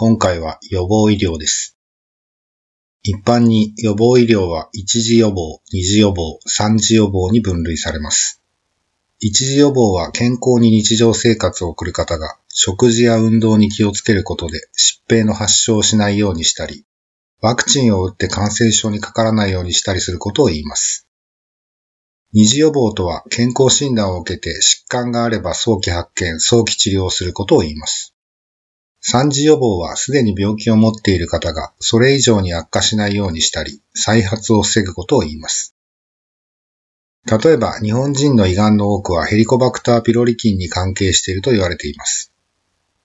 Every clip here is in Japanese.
今回は予防医療です。一般に予防医療は一次予防、二次予防、三次予防に分類されます。一次予防は健康に日常生活を送る方が食事や運動に気をつけることで疾病の発症をしないようにしたり、ワクチンを打って感染症にかからないようにしたりすることを言います。二次予防とは健康診断を受けて疾患があれば早期発見、早期治療をすることを言います。三次予防はすでに病気を持っている方がそれ以上に悪化しないようにしたり、再発を防ぐことを言います。例えば日本人の胃がんの多くはヘリコバクターピロリ菌に関係していると言われています。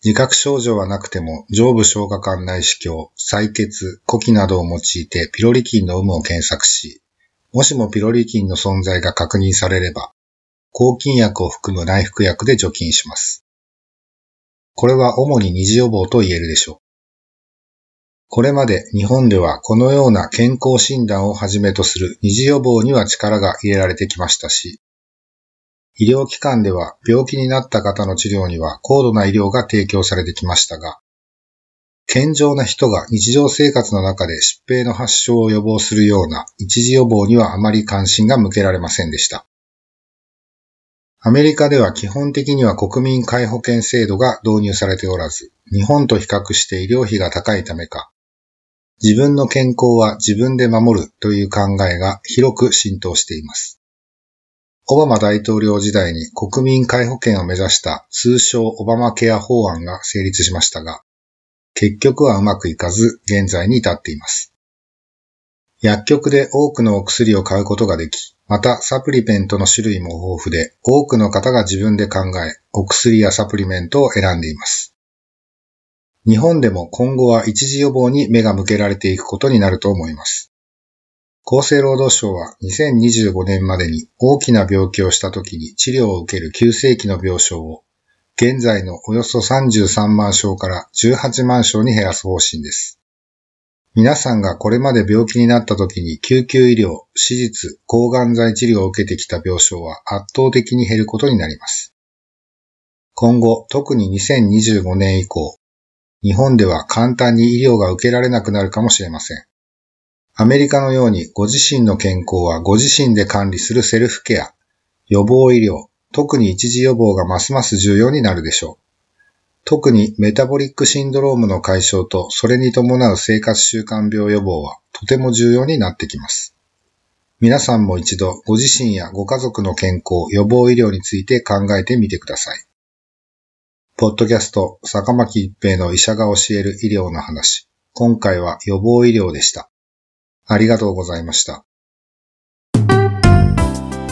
自覚症状はなくても上部消化管内視鏡、採血、呼気などを用いてピロリ菌の有無を検索し、もしもピロリ菌の存在が確認されれば、抗菌薬を含む内服薬で除菌します。これは主に二次予防と言えるでしょう。これまで日本ではこのような健康診断をはじめとする二次予防には力が入れられてきましたし、医療機関では病気になった方の治療には高度な医療が提供されてきましたが、健常な人が日常生活の中で疾病の発症を予防するような一時予防にはあまり関心が向けられませんでした。アメリカでは基本的には国民皆保険制度が導入されておらず、日本と比較して医療費が高いためか、自分の健康は自分で守るという考えが広く浸透しています。オバマ大統領時代に国民皆保険を目指した通称オバマケア法案が成立しましたが、結局はうまくいかず、現在に至っています。薬局で多くのお薬を買うことができ、またサプリメントの種類も豊富で、多くの方が自分で考え、お薬やサプリメントを選んでいます。日本でも今後は一時予防に目が向けられていくことになると思います。厚生労働省は2025年までに大きな病気をした時に治療を受ける急性期の病床を現在のおよそ33万床から18万床に減らす方針です。皆さんがこれまで病気になった時に救急医療、手術、抗がん剤治療を受けてきた病床は圧倒的に減ることになります。今後、特に2025年以降、日本では簡単に医療が受けられなくなるかもしれません。アメリカのようにご自身の健康はご自身で管理するセルフケア、予防医療、特に一時予防がますます重要になるでしょう。特にメタボリックシンドロームの解消とそれに伴う生活習慣病予防はとても重要になってきます。皆さんも一度ご自身やご家族の健康、予防医療について考えてみてください。ポッドキャスト、坂巻一平の医者が教える医療の話。今回は予防医療でした。ありがとうございました。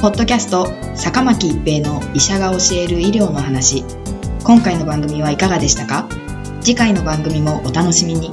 ポッドキャスト坂巻一平の医者が教える医療の話今回の番組はいかがでしたか？次回の番組もお楽しみに。